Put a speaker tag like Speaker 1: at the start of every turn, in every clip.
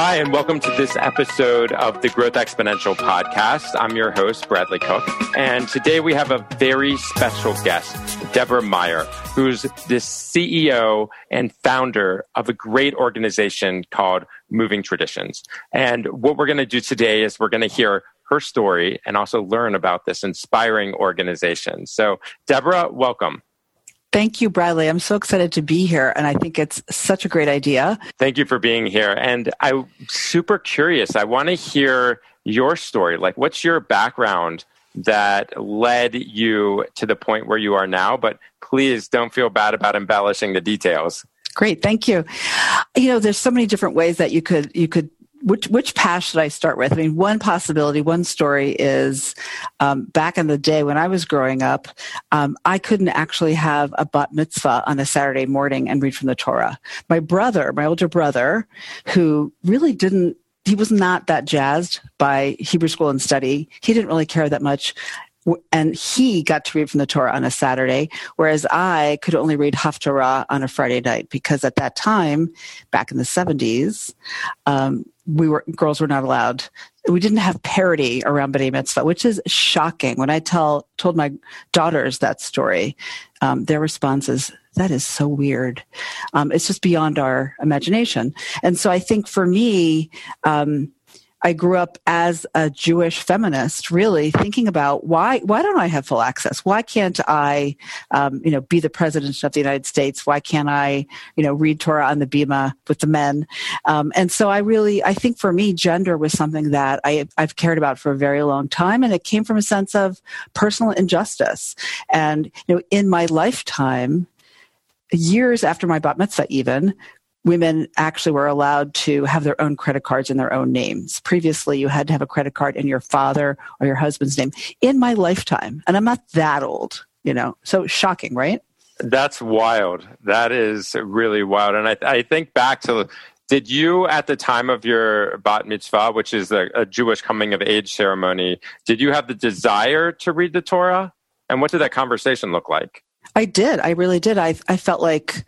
Speaker 1: Hi, and welcome to this episode of the Growth Exponential podcast. I'm your host, Bradley Cook. And today we have a very special guest, Deborah Meyer, who's the CEO and founder of a great organization called Moving Traditions. And what we're going to do today is we're going to hear her story and also learn about this inspiring organization. So, Deborah, welcome.
Speaker 2: Thank you, Bradley. I'm so excited to be here, and I think it's such a great idea.
Speaker 1: Thank you for being here. And I'm super curious. I want to hear your story. Like, what's your background that led you to the point where you are now? But please don't feel bad about embellishing the details.
Speaker 2: Great, thank you. You know, there's so many different ways that you could you could which which path should I start with? I mean, one possibility, one story is um, back in the day when I was growing up, um, I couldn't actually have a bat mitzvah on a Saturday morning and read from the Torah. My brother, my older brother, who really didn't. He was not that jazzed by Hebrew school and study. He didn't really care that much and he got to read from the Torah on a Saturday, whereas I could only read Haftarah on a Friday night because at that time, back in the 70s, um, we were girls were not allowed. We didn't have parity around B'nai Mitzvah, which is shocking. When I tell told my daughters that story, um, their response is, "That is so weird." Um, it's just beyond our imagination. And so I think for me. Um, I grew up as a Jewish feminist, really thinking about why why don't I have full access? Why can't I, um, you know, be the president of the United States? Why can't I, you know, read Torah on the bima with the men? Um, and so I really, I think for me, gender was something that I, I've cared about for a very long time, and it came from a sense of personal injustice. And you know, in my lifetime, years after my bat mitzvah even women actually were allowed to have their own credit cards in their own names. Previously, you had to have a credit card in your father or your husband's name. In my lifetime, and I'm not that old, you know, so shocking, right?
Speaker 1: That's wild. That is really wild. And I, I think back to did you at the time of your bat mitzvah, which is a, a Jewish coming of age ceremony, did you have the desire to read the Torah? And what did that conversation look like?
Speaker 2: I did. I really did. I, I felt like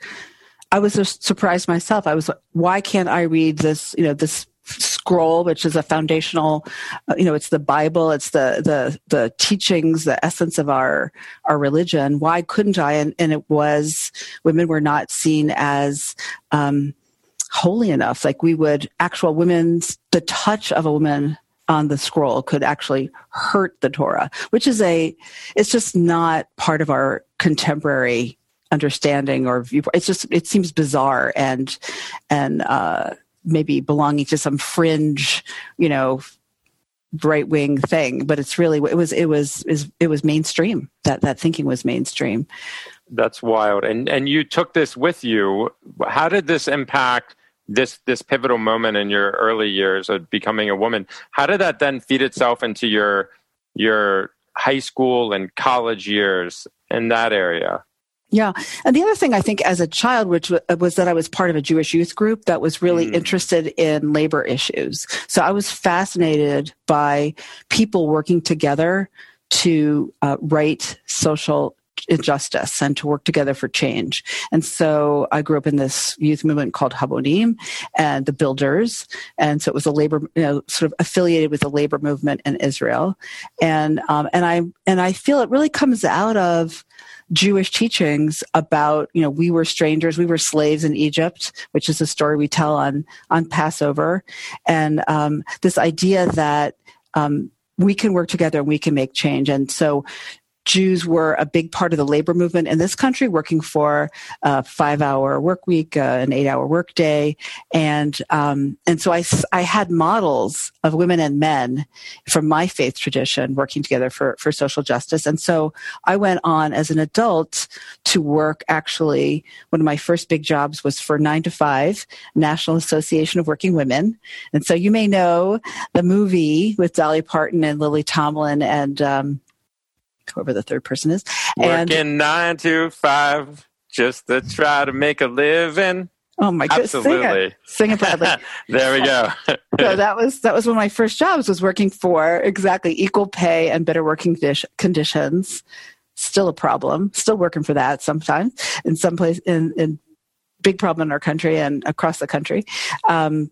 Speaker 2: I was surprised myself. I was like, why can't I read this, you know, this scroll which is a foundational uh, you know it's the bible it's the the the teachings the essence of our our religion. Why couldn't i? And, and it was women were not seen as um holy enough. Like we would actual women's the touch of a woman on the scroll could actually hurt the torah which is a it's just not part of our contemporary understanding or viewpoint. It's just it seems bizarre and and uh, maybe belonging to some fringe, you know, right wing thing. But it's really it was it was it was mainstream. That that thinking was mainstream.
Speaker 1: That's wild. And and you took this with you. How did this impact? this this pivotal moment in your early years of becoming a woman how did that then feed itself into your your high school and college years in that area
Speaker 2: yeah. And the other thing I think as a child, which was that I was part of a Jewish youth group that was really mm. interested in labor issues. So I was fascinated by people working together to uh, right social injustice and to work together for change. And so I grew up in this youth movement called Habonim and the Builders. And so it was a labor, you know, sort of affiliated with the labor movement in Israel. And, um, and I, and I feel it really comes out of, Jewish teachings about, you know, we were strangers, we were slaves in Egypt, which is a story we tell on on Passover, and um, this idea that um, we can work together and we can make change. And so Jews were a big part of the labor movement in this country, working for a five-hour work week, uh, an eight-hour work day, and um, and so I, I had models of women and men from my faith tradition working together for for social justice, and so I went on as an adult to work. Actually, one of my first big jobs was for Nine to Five, National Association of Working Women, and so you may know the movie with Dolly Parton and Lily Tomlin and um, whoever the third person is.
Speaker 1: Working and, nine to five just to try to make a living.
Speaker 2: Oh my goodness! Absolutely, sing it, sing it Bradley.
Speaker 1: there we go.
Speaker 2: so that was that was one of my first jobs was working for exactly equal pay and better working conditions. Still a problem. Still working for that sometimes in some place in in big problem in our country and across the country. Um,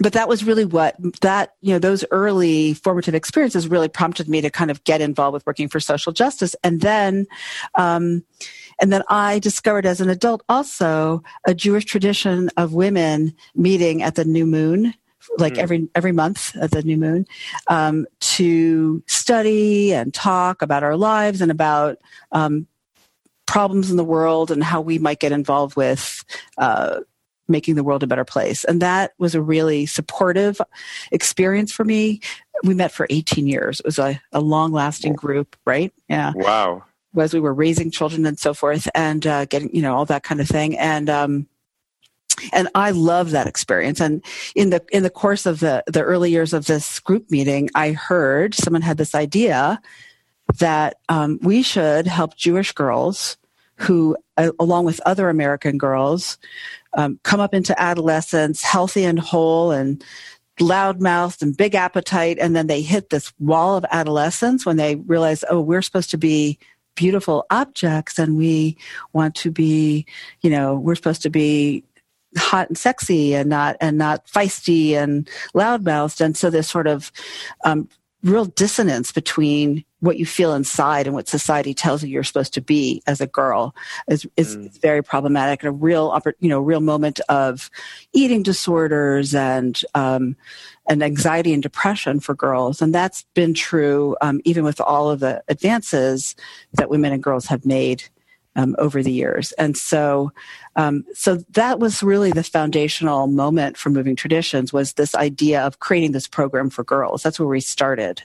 Speaker 2: but that was really what that you know those early formative experiences really prompted me to kind of get involved with working for social justice and then um, and then i discovered as an adult also a jewish tradition of women meeting at the new moon like mm. every every month at the new moon um, to study and talk about our lives and about um, problems in the world and how we might get involved with uh, making the world a better place. And that was a really supportive experience for me. We met for 18 years. It was a, a long lasting group, right?
Speaker 1: Yeah. Wow.
Speaker 2: As we were raising children and so forth and uh, getting, you know, all that kind of thing. And, um, and I love that experience. And in the in the course of the the early years of this group meeting, I heard someone had this idea that um, we should help Jewish girls who, uh, along with other American girls, um, come up into adolescence healthy and whole and loudmouthed and big appetite, and then they hit this wall of adolescence when they realize, oh, we're supposed to be beautiful objects and we want to be, you know, we're supposed to be hot and sexy and not and not feisty and loudmouthed. And so there's sort of um, real dissonance between what you feel inside and what society tells you you're supposed to be as a girl is is mm. very problematic and a real you know real moment of eating disorders and um, and anxiety and depression for girls and that's been true um, even with all of the advances that women and girls have made um, over the years. And so um, so that was really the foundational moment for moving traditions was this idea of creating this program for girls. That's where we started.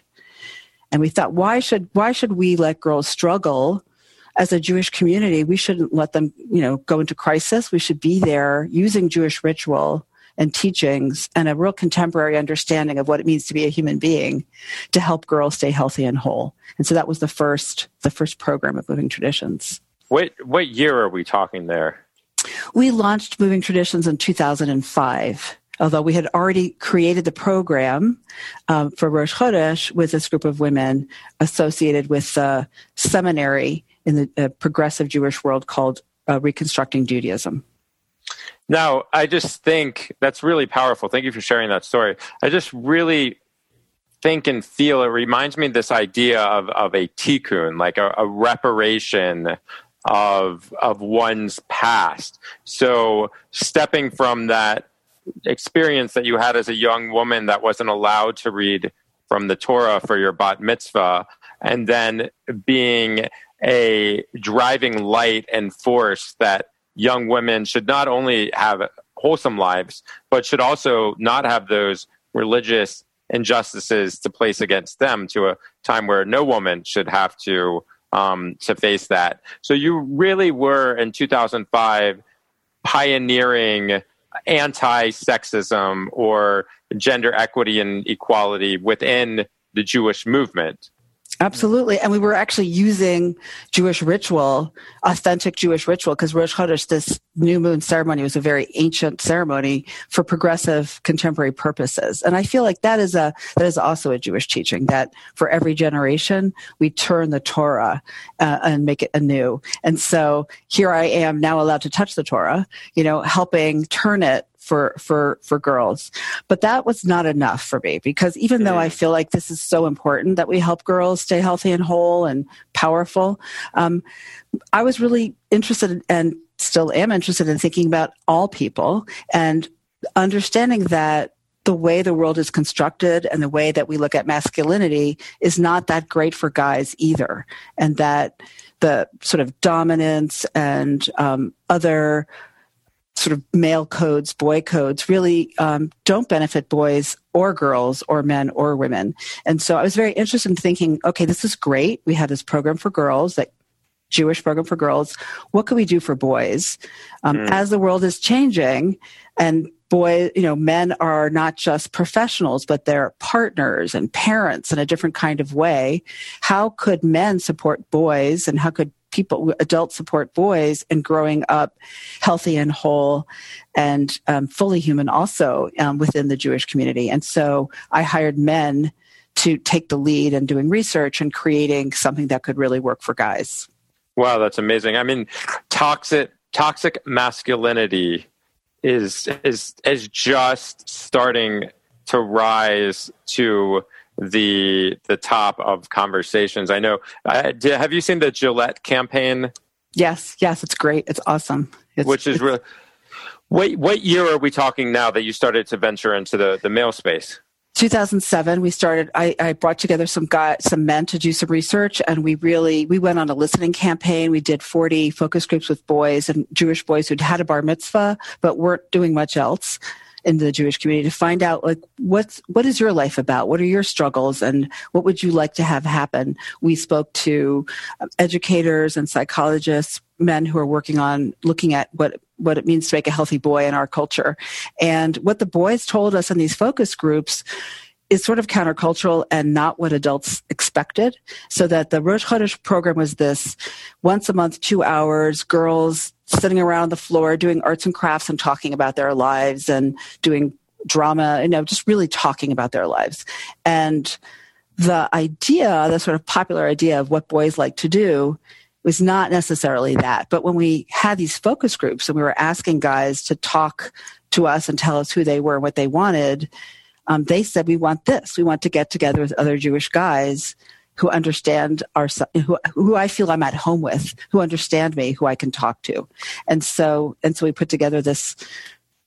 Speaker 2: And we thought why should why should we let girls struggle as a jewish community? We shouldn't let them you know go into crisis. We should be there using jewish ritual and teachings and a real contemporary understanding of what it means to be a human being to help girls stay healthy and whole. And so that was the first the first program of moving traditions
Speaker 1: what what year are we talking there
Speaker 2: we launched Moving Traditions in 2005 although we had already created the program um, for Rosh Chodesh with this group of women associated with the seminary in the uh, progressive Jewish world called uh, Reconstructing Judaism.
Speaker 1: Now, I just think that's really powerful. Thank you for sharing that story. I just really think and feel it reminds me of this idea of, of a tikkun, like a, a reparation of of one's past. So stepping from that experience that you had as a young woman that wasn't allowed to read from the Torah for your bat mitzvah, and then being a driving light and force that young women should not only have wholesome lives, but should also not have those religious injustices to place against them to a time where no woman should have to um, to face that. So you really were in 2005 pioneering anti-sexism or gender equity and equality within the Jewish movement.
Speaker 2: Absolutely. And we were actually using Jewish ritual, authentic Jewish ritual, because Rosh Chodesh, this new moon ceremony, was a very ancient ceremony for progressive contemporary purposes. And I feel like that is a, that is also a Jewish teaching that for every generation, we turn the Torah uh, and make it anew. And so here I am now allowed to touch the Torah, you know, helping turn it for for for girls. But that was not enough for me because even though i feel like this is so important that we help girls stay healthy and whole and powerful um, i was really interested in, and still am interested in thinking about all people and understanding that the way the world is constructed and the way that we look at masculinity is not that great for guys either. And that the sort of dominance and um, other sort of male codes, boy codes, really um, don't benefit boys or girls or men or women. And so I was very interested in thinking, okay, this is great. We have this program for girls that Jewish program for girls. What can we do for boys? Um, mm. As the world is changing and boy, you know, men are not just professionals, but they're partners and parents in a different kind of way. How could men support boys and how could people, adults support boys and growing up healthy and whole and um, fully human also um, within the Jewish community. And so I hired men to take the lead in doing research and creating something that could really work for guys.
Speaker 1: Wow, that's amazing. I mean, toxic toxic masculinity is is is just starting to rise to the the top of conversations. I know. Have you seen the Gillette campaign?
Speaker 2: Yes, yes, it's great. It's awesome. It's,
Speaker 1: Which is really. What what year are we talking now that you started to venture into the the male space?
Speaker 2: 2007 we started I, I, brought together some guys some men to do some research and we really we went on a listening campaign we did 40 focus groups with boys and jewish boys who'd had a bar mitzvah but weren't doing much else in the Jewish community to find out like what's what is your life about? What are your struggles and what would you like to have happen? We spoke to um, educators and psychologists, men who are working on looking at what what it means to make a healthy boy in our culture. And what the boys told us in these focus groups is sort of countercultural and not what adults expected. So that the Rosh Chodesh program was this once a month, two hours, girls sitting around the floor doing arts and crafts and talking about their lives and doing drama, you know, just really talking about their lives. And the idea, the sort of popular idea of what boys like to do was not necessarily that. But when we had these focus groups and we were asking guys to talk to us and tell us who they were, and what they wanted, um, they said, we want this. We want to get together with other Jewish guys who understand our, who, who I feel I'm at home with, who understand me, who I can talk to. And so, and so we put together this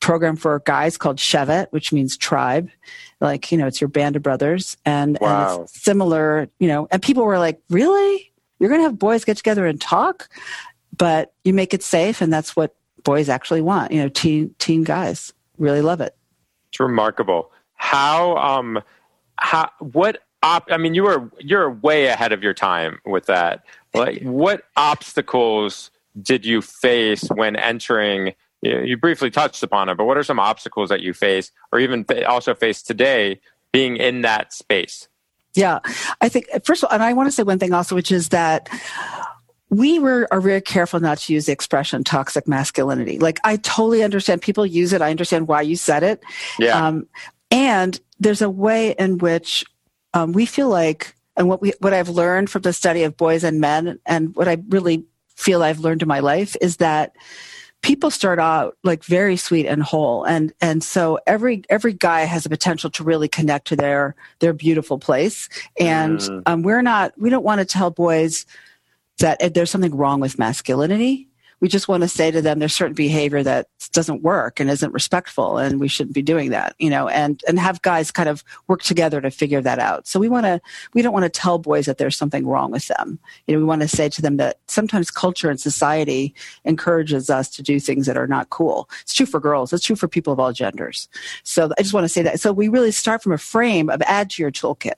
Speaker 2: program for guys called Shevet, which means tribe. Like, you know, it's your band of brothers. And, wow. and it's similar, you know, and people were like, really? You're going to have boys get together and talk? But you make it safe. And that's what boys actually want. You know, teen, teen guys really love it.
Speaker 1: It's remarkable how um how what op i mean you were you're way ahead of your time with that like what obstacles did you face when entering you, briefly touched upon it but what are some obstacles that you face or even also face today being in that space
Speaker 2: yeah i think first of all and i want to say one thing also which is that we were are very careful not to use the expression toxic masculinity. Like I totally understand people use it. I understand why you said it.
Speaker 1: Yeah. Um,
Speaker 2: and there's a way in which um, we feel like, and what we what I've learned from the study of boys and men, and what I really feel I've learned in my life is that people start out like very sweet and whole. And and so every every guy has a potential to really connect to their their beautiful place. And mm. um, we're not we don't want to tell boys that there's something wrong with masculinity we just want to say to them there's certain behavior that doesn't work and isn't respectful and we shouldn't be doing that you know and and have guys kind of work together to figure that out. So we want to we don't want to tell boys that there's something wrong with them. You know we want to say to them that sometimes culture and society encourages us to do things that are not cool. It's true for girls. It's true for people of all genders. So i just want to say that. So we really start from a frame of add to your toolkit.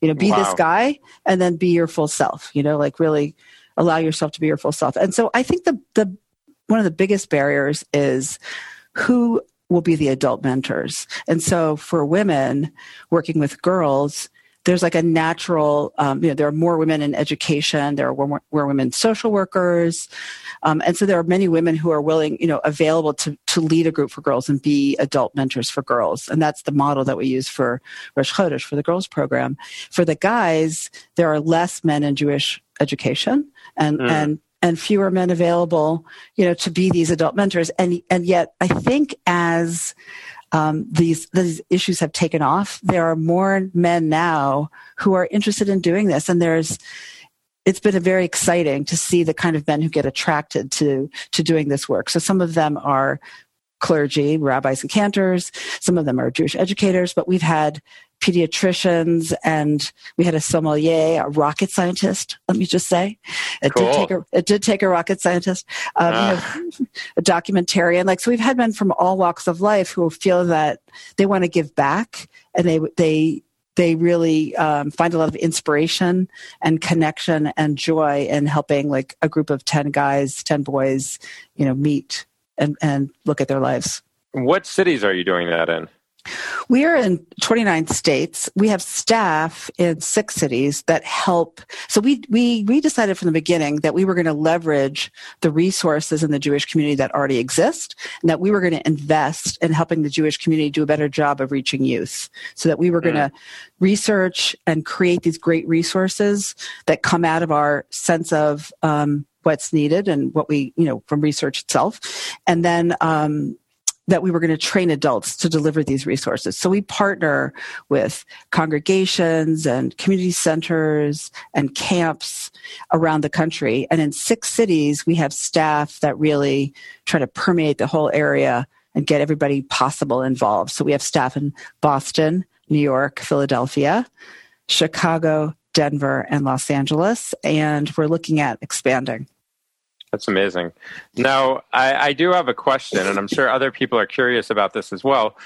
Speaker 2: You know be wow. this guy and then be your full self you know like really allow yourself to be your full self. And so I think the the one of the biggest barriers is who will be the adult mentors. And so for women working with girls, there's like a natural, um, you know, there are more women in education, there are more, more women social workers. Um, and so there are many women who are willing, you know, available to, to lead a group for girls and be adult mentors for girls. And that's the model that we use for Rosh Chodesh, for the girls program. For the guys, there are less men in Jewish education and mm. and and fewer men available, you know, to be these adult mentors. And and yet, I think as um, these these issues have taken off, there are more men now who are interested in doing this, and there's it's been a very exciting to see the kind of men who get attracted to to doing this work. So some of them are clergy, rabbis and cantors. Some of them are Jewish educators, but we've had pediatricians and we had a sommelier, a rocket scientist. Let me just say, it cool. did take a it did take a rocket scientist, um, know, a documentarian. Like so, we've had men from all walks of life who feel that they want to give back and they they they really um, find a lot of inspiration and connection and joy in helping like a group of 10 guys 10 boys you know meet and, and look at their lives.
Speaker 1: What cities are you doing that in?
Speaker 2: We are in 29 states. We have staff in six cities that help. So we, we, we decided from the beginning that we were going to leverage the resources in the Jewish community that already exist and that we were going to invest in helping the Jewish community do a better job of reaching youth. So that we were going to mm. research and create these great resources that come out of our sense of um, what's needed and what we, you know, from research itself. And then, um, that we were going to train adults to deliver these resources. So we partner with congregations and community centers and camps around the country. And in six cities, we have staff that really try to permeate the whole area and get everybody possible involved. So we have staff in Boston, New York, Philadelphia, Chicago, Denver, and Los Angeles. And we're looking at expanding.
Speaker 1: That's amazing. Now, I, I, do have a question, and I'm sure other people are curious about this as well.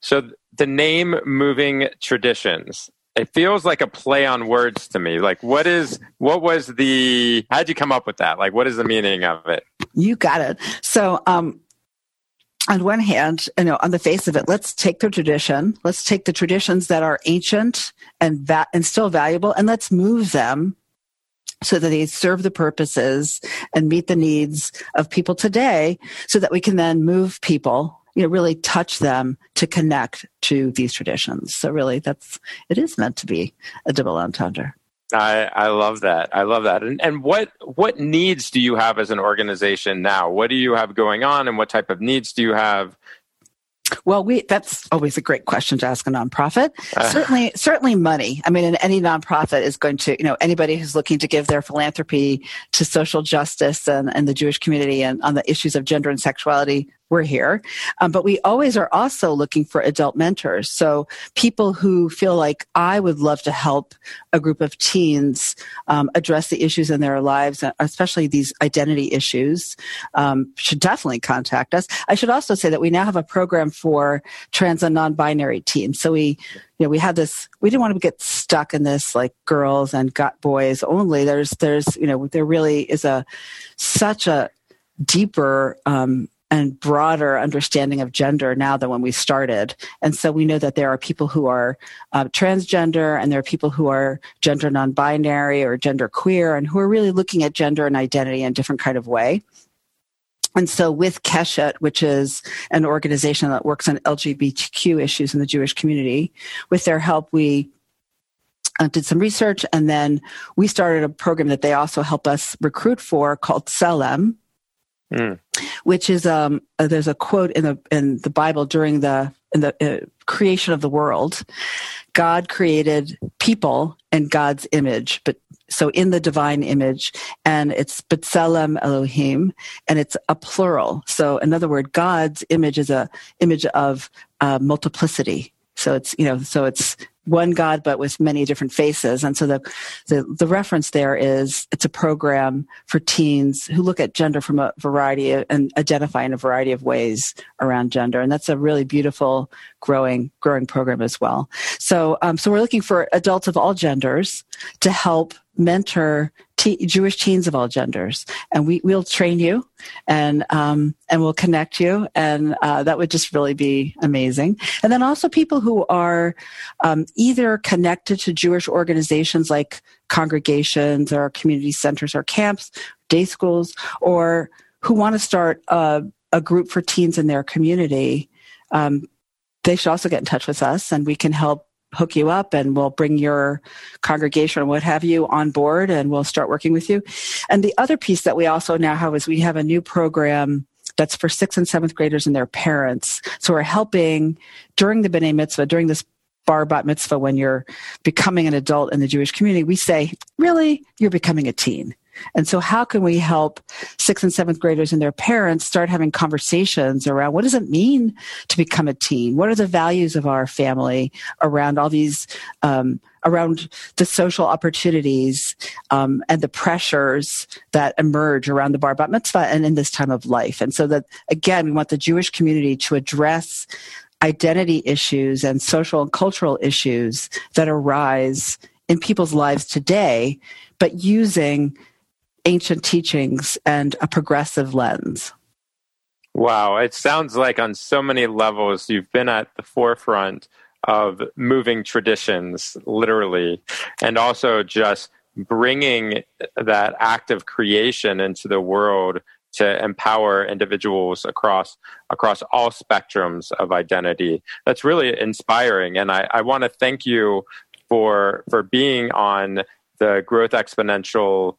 Speaker 1: So, the name Moving Traditions, it feels like a play on words to me. Like, what is, what was the, how'd you come up with that? Like, what is the meaning of it?
Speaker 2: You got it. So, um, on one hand, you know, on the face of it, let's take the tradition, let's take the traditions that are ancient and va- and still valuable, and let's move them so that they serve the purposes and meet the needs of people today so that we can then move people you know really touch them to connect to these traditions so really that's it is meant to be a double entendre
Speaker 1: I, I love that. I love that. And, and what what needs do you have as an organization now? What do you have going on, and what type of needs do you have
Speaker 2: well, we that's always a great question to ask a nonprofit. Uh, certainly, certainly money. I mean, and any nonprofit is going to, you know, anybody who's looking to give their philanthropy to social justice and, and the Jewish community and on the issues of gender and sexuality we're here. Um, but we always are also looking for adult mentors. So people who feel like I would love to help a group of teens um, address the issues in their lives, especially these identity issues, um, should definitely contact us. I should also say that we now have a program for trans and non-binary teens. So we you know, we had this, we didn't want to get stuck in this like girls and got boys only. There's, there's, you know, there really is a, such a deeper, um, and broader understanding of gender now than when we started. And so we know that there are people who are uh, transgender and there are people who are gender non-binary or gender queer and who are really looking at gender and identity in a different kind of way. And so with Keshet, which is an organization that works on LGBTQ issues in the Jewish community, with their help, we uh, did some research and then we started a program that they also help us recruit for called Tselem, mm. which is um, uh, there's a quote in the in the Bible during the in the uh, creation of the world, God created people in God's image, but so in the divine image, and it's B'Tselem Elohim, and it's a plural. So in other words, God's image is a image of uh, multiplicity. So it's you know so it's one God, but with many different faces. And so the, the, the, reference there is it's a program for teens who look at gender from a variety of, and identify in a variety of ways around gender. And that's a really beautiful growing, growing program as well. So, um, so we're looking for adults of all genders to help mentor te- Jewish teens of all genders, and we will train you and um, and we'll connect you, and uh, that would just really be amazing. And then also people who are um, either connected to Jewish organizations like congregations or community centers or camps, day schools, or who want to start a, a group for teens in their community. Um, they should also get in touch with us, and we can help hook you up and we'll bring your congregation or what have you on board and we'll start working with you. And the other piece that we also now have is we have a new program that's for sixth and seventh graders and their parents. So we're helping during the B'nai Mitzvah, during this bar bat mitzvah, when you're becoming an adult in the Jewish community, we say, really, you're becoming a teen. And so, how can we help sixth and seventh graders and their parents start having conversations around what does it mean to become a teen? What are the values of our family around all these, um, around the social opportunities um, and the pressures that emerge around the bar bat mitzvah and in this time of life? And so, that again, we want the Jewish community to address identity issues and social and cultural issues that arise in people's lives today, but using ancient teachings and a progressive lens.
Speaker 1: Wow, it sounds like on so many levels you've been at the forefront of moving traditions, literally, and also just bringing that act of creation into the world to empower individuals across across all spectrums of identity. That's really inspiring, and I, I want to thank you for for being on the Growth Exponential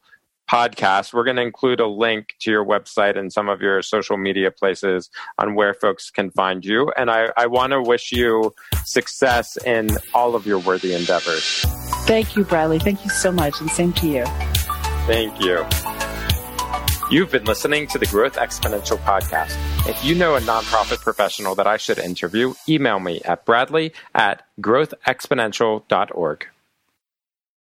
Speaker 1: podcast, we're going to include a link to your website and some of your social media places on where folks can find you. And I, I want to wish you success in all of your worthy endeavors.
Speaker 2: Thank you, Bradley. Thank you so much. And same to you.
Speaker 1: Thank you. You've been listening to the Growth Exponential podcast. If you know a nonprofit professional that I should interview, email me at bradley at growthexponential.org.